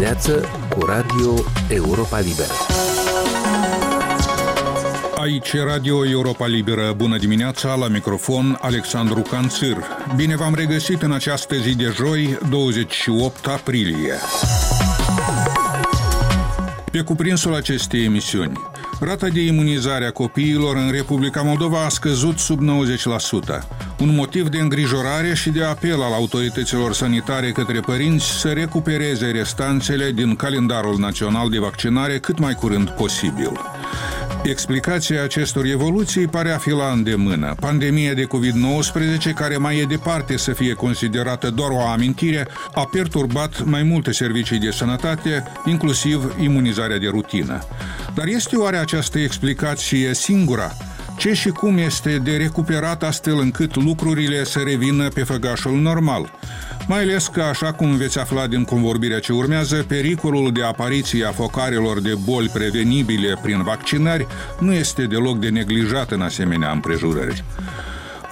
dimineață cu Radio Europa Liberă. Aici Radio Europa Liberă. Bună dimineața, la microfon Alexandru Canțir. Bine v-am regăsit în această zi de joi, 28 aprilie. Pe cuprinsul acestei emisiuni, rata de imunizare a copiilor în Republica Moldova a scăzut sub 90%, un motiv de îngrijorare și de apel al autorităților sanitare către părinți să recupereze restanțele din calendarul național de vaccinare cât mai curând posibil. Explicația acestor evoluții pare a fi la îndemână. Pandemia de COVID-19, care mai e departe să fie considerată doar o amintire, a perturbat mai multe servicii de sănătate, inclusiv imunizarea de rutină. Dar este oare această explicație singura? Ce și cum este de recuperat astfel încât lucrurile să revină pe făgașul normal? mai ales că, așa cum veți afla din convorbirea ce urmează, pericolul de apariție a focarelor de boli prevenibile prin vaccinări nu este deloc de neglijat în asemenea împrejurări.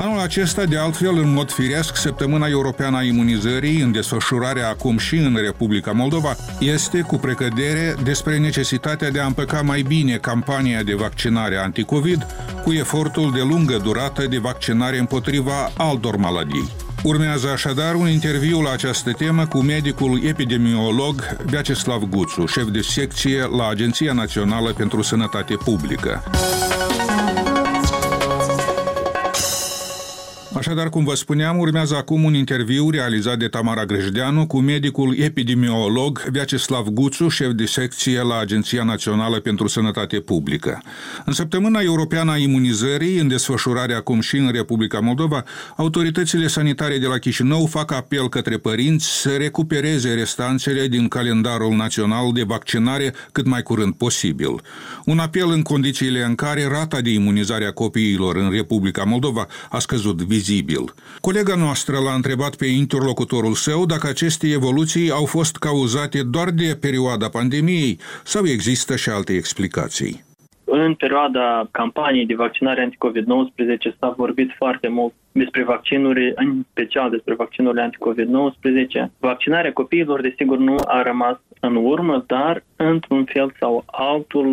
Anul acesta, de altfel, în mod firesc, săptămâna europeană a imunizării, în desfășurare acum și în Republica Moldova, este cu precădere despre necesitatea de a împăca mai bine campania de vaccinare anticovid cu efortul de lungă durată de vaccinare împotriva altor maladii. Urmează așadar un interviu la această temă cu medicul epidemiolog Vyacheslav Guțu, șef de secție la Agenția Națională pentru Sănătate Publică. Așadar, cum vă spuneam, urmează acum un interviu realizat de Tamara Grejdeanu cu medicul epidemiolog Vyacheslav Guțu, șef de secție la Agenția Națională pentru Sănătate Publică. În săptămâna europeană a imunizării, în desfășurare acum și în Republica Moldova, autoritățile sanitare de la Chișinău fac apel către părinți să recupereze restanțele din calendarul național de vaccinare cât mai curând posibil. Un apel în condițiile în care rata de imunizare a copiilor în Republica Moldova a scăzut vizibil vizibil. Colega noastră l-a întrebat pe interlocutorul său dacă aceste evoluții au fost cauzate doar de perioada pandemiei sau există și alte explicații. În perioada campaniei de vaccinare anticovid-19 s-a vorbit foarte mult despre vaccinuri, în special despre vaccinurile anticovid-19. Vaccinarea copiilor, desigur, nu a rămas în urmă, dar într-un fel sau altul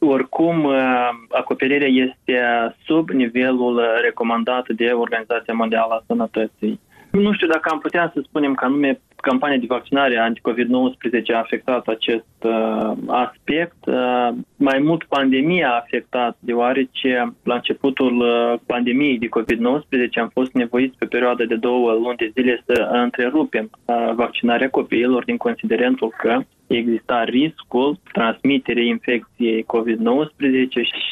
oricum, uh, acoperirea este sub nivelul recomandat de Organizația Mondială a Sănătății. Nu știu dacă am putea să spunem că anume campania de vaccinare anti-COVID-19 a afectat acest uh, aspect. Uh, mai mult pandemia a afectat, deoarece la începutul uh, pandemiei de COVID-19 am fost nevoiți pe perioada de două luni de zile să întrerupem uh, vaccinarea copiilor din considerentul că exista riscul transmiterii infecției COVID-19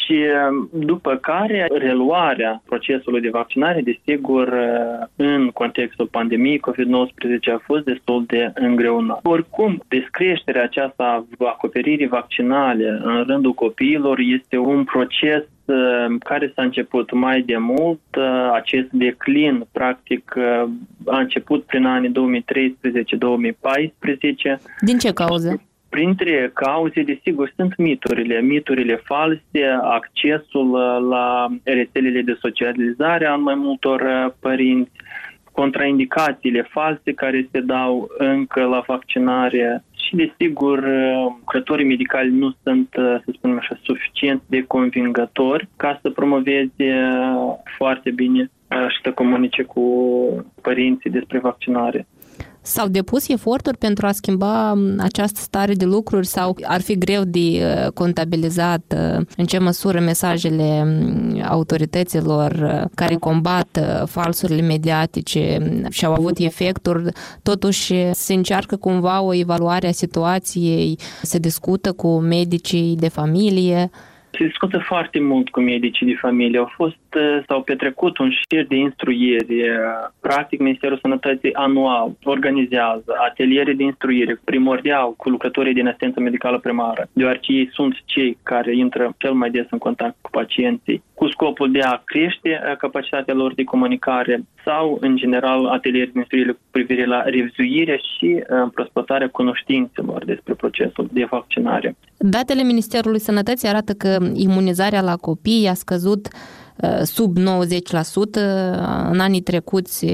și um, după care reluarea procesului de vaccinare, desigur, uh, în contextul pandemiei COVID-19 a fost destul de îngreunat. Oricum, descreșterea aceasta a acoperirii vaccinale în rândul copiilor este un proces uh, care s-a început mai de mult. Uh, acest declin, practic, a început prin anii 2013-2014. Din ce cauze? Printre cauze, desigur, sunt miturile, miturile false, accesul la rețelele de socializare a mai multor părinți, contraindicațiile false care se dau încă la vaccinare și, desigur, lucrătorii medicali nu sunt, să spunem așa, suficient de convingători ca să promoveze foarte bine și să comunice cu părinții despre vaccinare. S-au depus eforturi pentru a schimba această stare de lucruri sau ar fi greu de uh, contabilizat uh, în ce măsură mesajele autorităților uh, care combat falsurile mediatice și-au avut efecturi, totuși se încearcă cumva o evaluare a situației, se discută cu medicii de familie, se discută foarte mult cu medicii de familie. Au fost, uh, s-au petrecut un șir de instruiri. Practic, Ministerul Sănătății anual organizează ateliere de instruire, primordial cu lucrătorii din asistență medicală primară, deoarece ei sunt cei care intră cel mai des în contact cu pacienții, cu scopul de a crește uh, capacitatea lor de comunicare sau, în general, ateliere de instruire cu privire la revizuire și uh, prospătarea cunoștințelor despre procesul de vaccinare. Datele Ministerului Sănătății arată că imunizarea la copii a scăzut sub 90%, în anii trecuți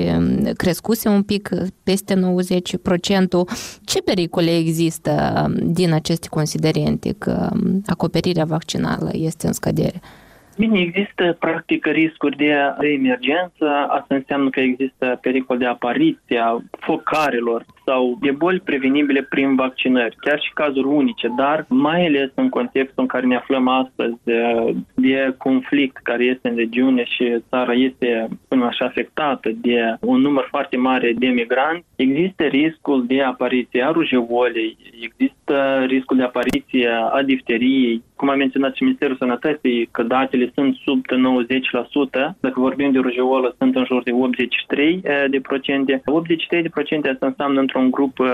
crescuse un pic peste 90%. Ce pericole există din aceste considerente că acoperirea vaccinală este în scădere? Bine, există practic riscuri de emergență, asta înseamnă că există pericol de apariție a focarelor sau de boli prevenibile prin vaccinări, chiar și cazuri unice, dar mai ales în contextul în care ne aflăm astăzi de, de conflict care este în regiune și țara este, până așa, afectată de un număr foarte mare de migranți, există riscul de apariție a rujeolei, există riscul de apariție a difteriei, cum a menționat și Ministerul Sănătății, că datele sunt sub 90%, dacă vorbim de rujeolă, sunt în jur de 83 de procente. 83 de procente asta înseamnă într-un grup uh,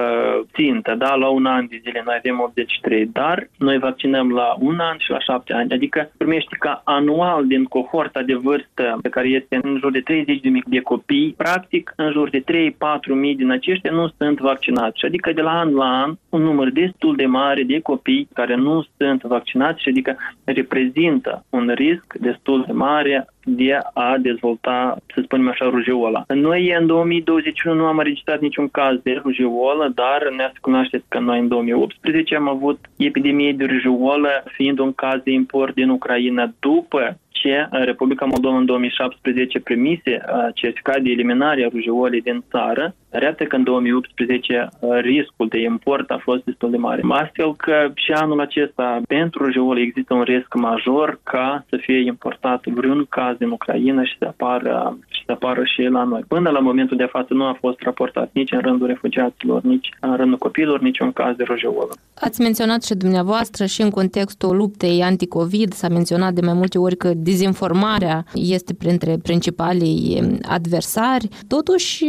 țintă, da, la un an de zile noi avem 83, dar noi vaccinăm la un an și la șapte ani, adică primești ca anual din cohorta de vârstă pe care este în jur de 30 de mii de copii, practic în jur de 3-4 mii din aceștia nu sunt vaccinați, adică de la an la an un număr destul de mare de copii care nu sunt vaccinați, adică reprezintă un risc destul de mare de a dezvolta, să spunem așa, rujeola. Noi în 2021 nu am înregistrat niciun caz de rujeolă, dar ne cunoașteți că noi în 2018 am avut epidemie de rujeolă, fiind un caz de import din Ucraina după ce Republica Moldova în 2017 primise certificat de eliminare a rujeolei din țară, arată că în 2018 riscul de import a fost destul de mare. Astfel că și anul acesta pentru rujeolă există un risc major ca să fie importat vreun caz din Ucraina și să apară, și să apară și la noi. Până la momentul de față nu a fost raportat nici în rândul refugiaților, nici în rândul copiilor, niciun caz de rujeolă. Ați menționat și dumneavoastră și în contextul luptei anticovid s-a menționat de mai multe ori că dezinformarea este printre principalii adversari. Totuși,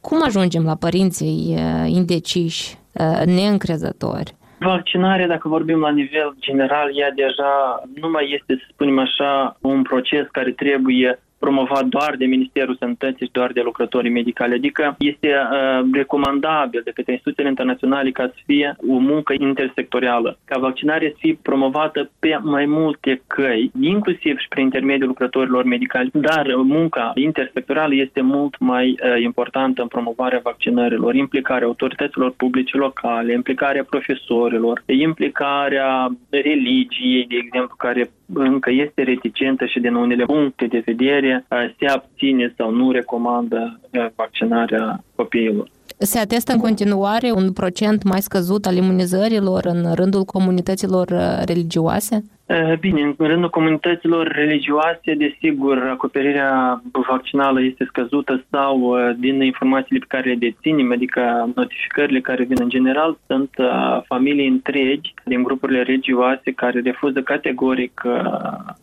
cum ajungem la părinții indeciși, neîncrezători? Vaccinarea, dacă vorbim la nivel general, ea deja nu mai este, să spunem așa, un proces care trebuie promovat doar de Ministerul Sănătății și doar de lucrătorii medicali. Adică este uh, recomandabil de către instituțiile internaționale ca să fie o muncă intersectorială, ca vaccinarea să fie promovată pe mai multe căi, inclusiv și prin intermediul lucrătorilor medicali, dar munca intersectorială este mult mai uh, importantă în promovarea vaccinărilor, implicarea autorităților publice locale, implicarea profesorilor, implicarea religiei, de exemplu, care încă este reticentă și din unele puncte de vedere se abține sau nu recomandă vaccinarea copiilor. Se atestă în continuare un procent mai scăzut al imunizărilor în rândul comunităților religioase? Eh, bine, în rândul comunităților religioase, desigur, acoperirea vaccinală este scăzută sau eh, din informațiile pe care le deținem, adică notificările care vin în general, sunt eh, familii întregi din grupurile religioase care refuză categoric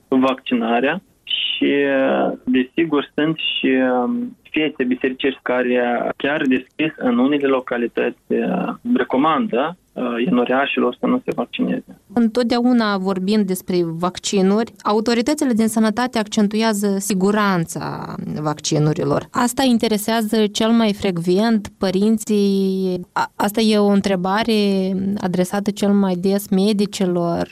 vaccinarea și, desigur, sunt și fete bisericești care chiar deschis în unele localități recomandă enoreașilor să nu se vaccineze. Întotdeauna vorbind despre vaccinuri, autoritățile din sănătate accentuează siguranța vaccinurilor. Asta interesează cel mai frecvent părinții. Asta e o întrebare adresată cel mai des medicilor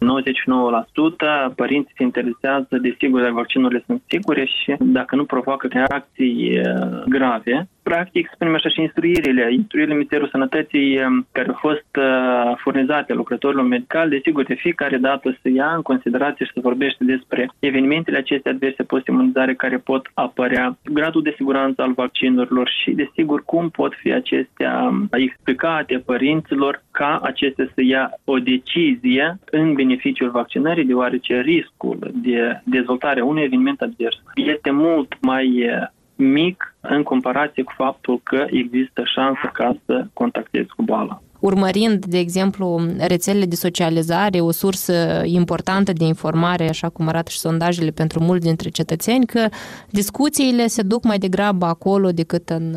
99% părinții se interesează, desigur, dacă vaccinurile sunt sigure și dacă nu provoacă reacții grave practic, spunem așa, și instruirile, instruirile Ministerului Sănătății um, care au fost uh, furnizate lucrătorilor medicali, desigur, de fiecare dată să ia în considerație și să vorbește despre evenimentele acestea adverse post-imunizare care pot apărea, gradul de siguranță al vaccinurilor și, desigur, cum pot fi acestea um, explicate părinților ca acestea să ia o decizie în beneficiul vaccinării, deoarece riscul de dezvoltare unui eveniment advers este mult mai uh, mic în comparație cu faptul că există șansă ca să contactezi cu boala urmărind, de exemplu, rețelele de socializare, o sursă importantă de informare, așa cum arată și sondajele pentru mulți dintre cetățeni, că discuțiile se duc mai degrabă acolo decât în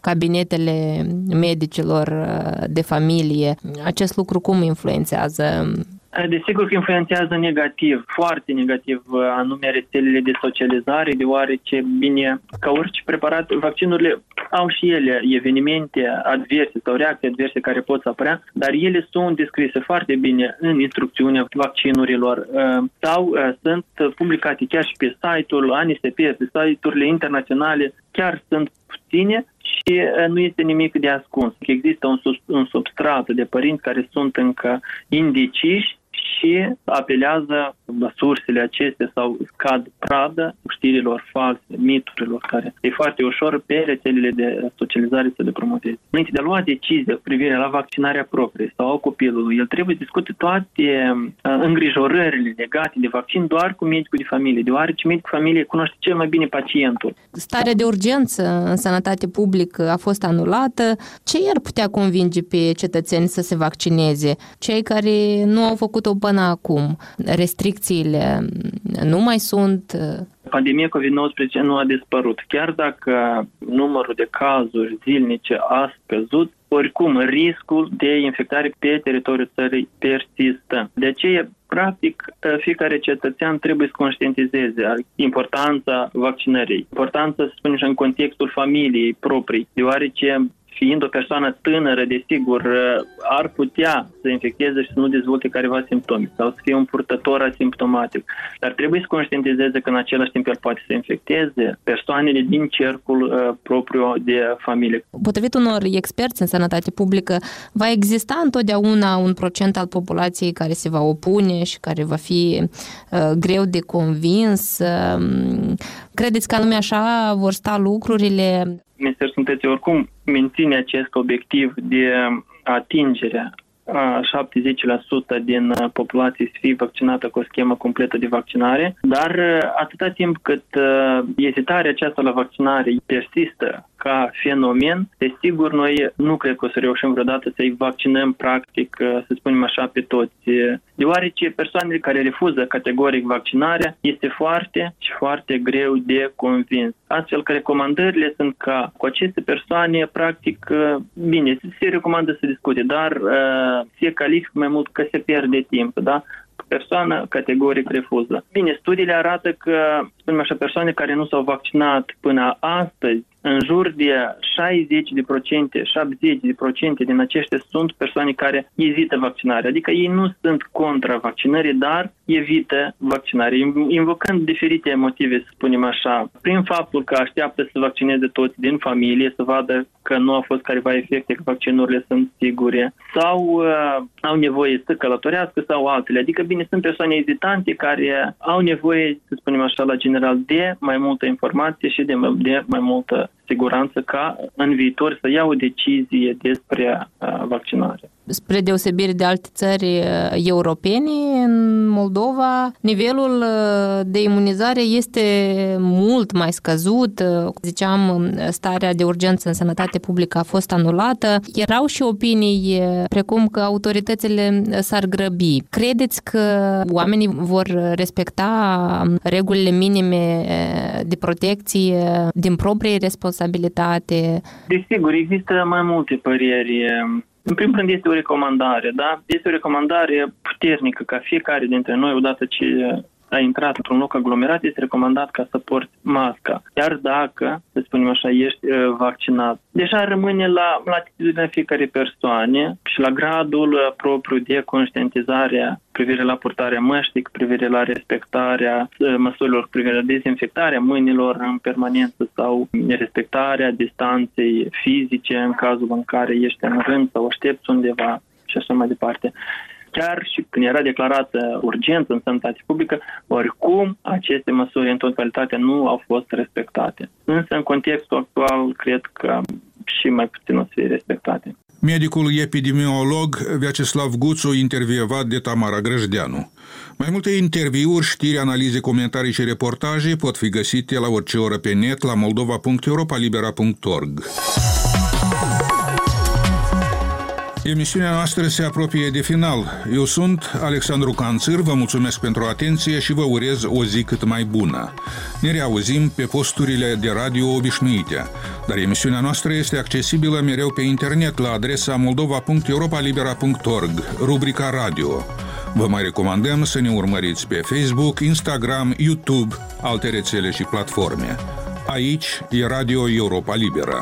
cabinetele medicilor uh, de familie. Acest lucru cum influențează Desigur că influențează negativ, foarte negativ, anume rețelele de socializare, deoarece, bine, ca orice preparat, vaccinurile au și ele evenimente adverse sau reacții adverse care pot să apărea, dar ele sunt descrise foarte bine în instrucțiunea vaccinurilor uh, sau uh, sunt publicate chiar și pe site-ul ANSP, pe site-urile internaționale, chiar sunt puține și nu este nimic de ascuns. Există un, un substrat de părinți care sunt încă indeciși și apelează la sursele acestea sau cad pradă știrilor false, miturilor, care e foarte ușor pe rețelele de socializare să le promoteze. Înainte de a lua decizie cu privire la vaccinarea proprie sau a copilului, el trebuie să discute toate uh, îngrijorările legate de vaccin doar cu medicul de familie, deoarece medicul de familie cunoaște cel mai bine pacientul. Starea de urgență în sănătate publică a fost anulată. Ce ar putea convinge pe cetățeni să se vaccineze? Cei care nu au făcut-o până acum. Restricțiile nu mai sunt. Pandemia COVID-19 nu a dispărut. Chiar dacă numărul de cazuri zilnice a scăzut, oricum riscul de infectare pe teritoriul țării persistă. De aceea, practic, fiecare cetățean trebuie să conștientizeze importanța vaccinării, importanța, să spunem, în contextul familiei proprii, deoarece fiind o persoană tânără, desigur, ar putea să infecteze și să nu dezvolte careva simptome sau să fie un purtător asimptomatic. Dar trebuie să conștientizeze că în același timp el poate să infecteze persoanele din cercul uh, propriu de familie. Potrivit unor experți în sănătate publică, va exista întotdeauna un procent al populației care se va opune și care va fi uh, greu de convins. Uh, credeți că anume așa vor sta lucrurile? Ministerul Sănătății oricum menține acest obiectiv de atingere a 70% din populație să fie vaccinată cu o schemă completă de vaccinare, dar atâta timp cât ezitarea aceasta la vaccinare persistă ca fenomen, desigur, noi nu cred că o să reușim vreodată să-i vaccinăm practic, să spunem așa, pe toți. Deoarece persoanele care refuză categoric vaccinarea este foarte și foarte greu de convins. Astfel că recomandările sunt ca cu aceste persoane, practic, bine, se recomandă să discute, dar se califică mai mult că se pierde timp, da? persoană categoric refuză. Bine, studiile arată că, spunem așa, persoane care nu s-au vaccinat până astăzi în jur de 60 de procente, 70 de procente din aceștia sunt persoane care evită vaccinarea, adică ei nu sunt contra vaccinării, dar evită vaccinarea, invocând diferite motive, să spunem așa, prin faptul că așteaptă să vaccineze toți din familie, să vadă că nu au fost careva efecte, că vaccinurile sunt sigure, sau uh, au nevoie să călătorească sau altele. Adică, bine, sunt persoane ezitante care au nevoie, să spunem așa, la general, de mai multă informație și de, de mai multă siguranță ca în viitor să ia o decizie despre uh, vaccinare spre deosebire de alte țări uh, europene, în Moldova nivelul uh, de imunizare este mult mai scăzut. Uh, ziceam, um, starea de urgență în sănătate publică a fost anulată. Erau și opinii precum că autoritățile s-ar grăbi. Credeți că oamenii vor respecta um, regulile minime de protecție din proprie responsabilitate? Desigur, există mai multe păreri în primul rând este o recomandare, da? Este o recomandare puternică ca fiecare dintre noi, odată ce a intrat într-un loc aglomerat, este recomandat ca să porți masca. Chiar dacă, să spunem așa, ești uh, vaccinat. Deja rămâne la latitudinea fiecare persoane și la gradul uh, propriu de conștientizare privire la purtarea măștii, cu privire la respectarea uh, măsurilor cu privire la dezinfectarea mâinilor în permanență sau respectarea distanței fizice în cazul în care ești în rând sau aștepți undeva și așa mai departe chiar și când era declarată urgență în sănătate publică, oricum aceste măsuri în totalitate nu au fost respectate. Însă în contextul actual cred că și mai puțin o să fie respectate. Medicul epidemiolog Vyacheslav Guțu, intervievat de Tamara Grăjdeanu. Mai multe interviuri, știri, analize, comentarii și reportaje pot fi găsite la orice oră pe net la moldova.europalibera.org. Emisiunea noastră se apropie de final. Eu sunt Alexandru Canțir, vă mulțumesc pentru atenție și vă urez o zi cât mai bună. Ne reauzim pe posturile de radio obișnuite, dar emisiunea noastră este accesibilă mereu pe internet la adresa moldova.europalibera.org, rubrica radio. Vă mai recomandăm să ne urmăriți pe Facebook, Instagram, YouTube, alte rețele și platforme. Aici e Radio Europa Liberă.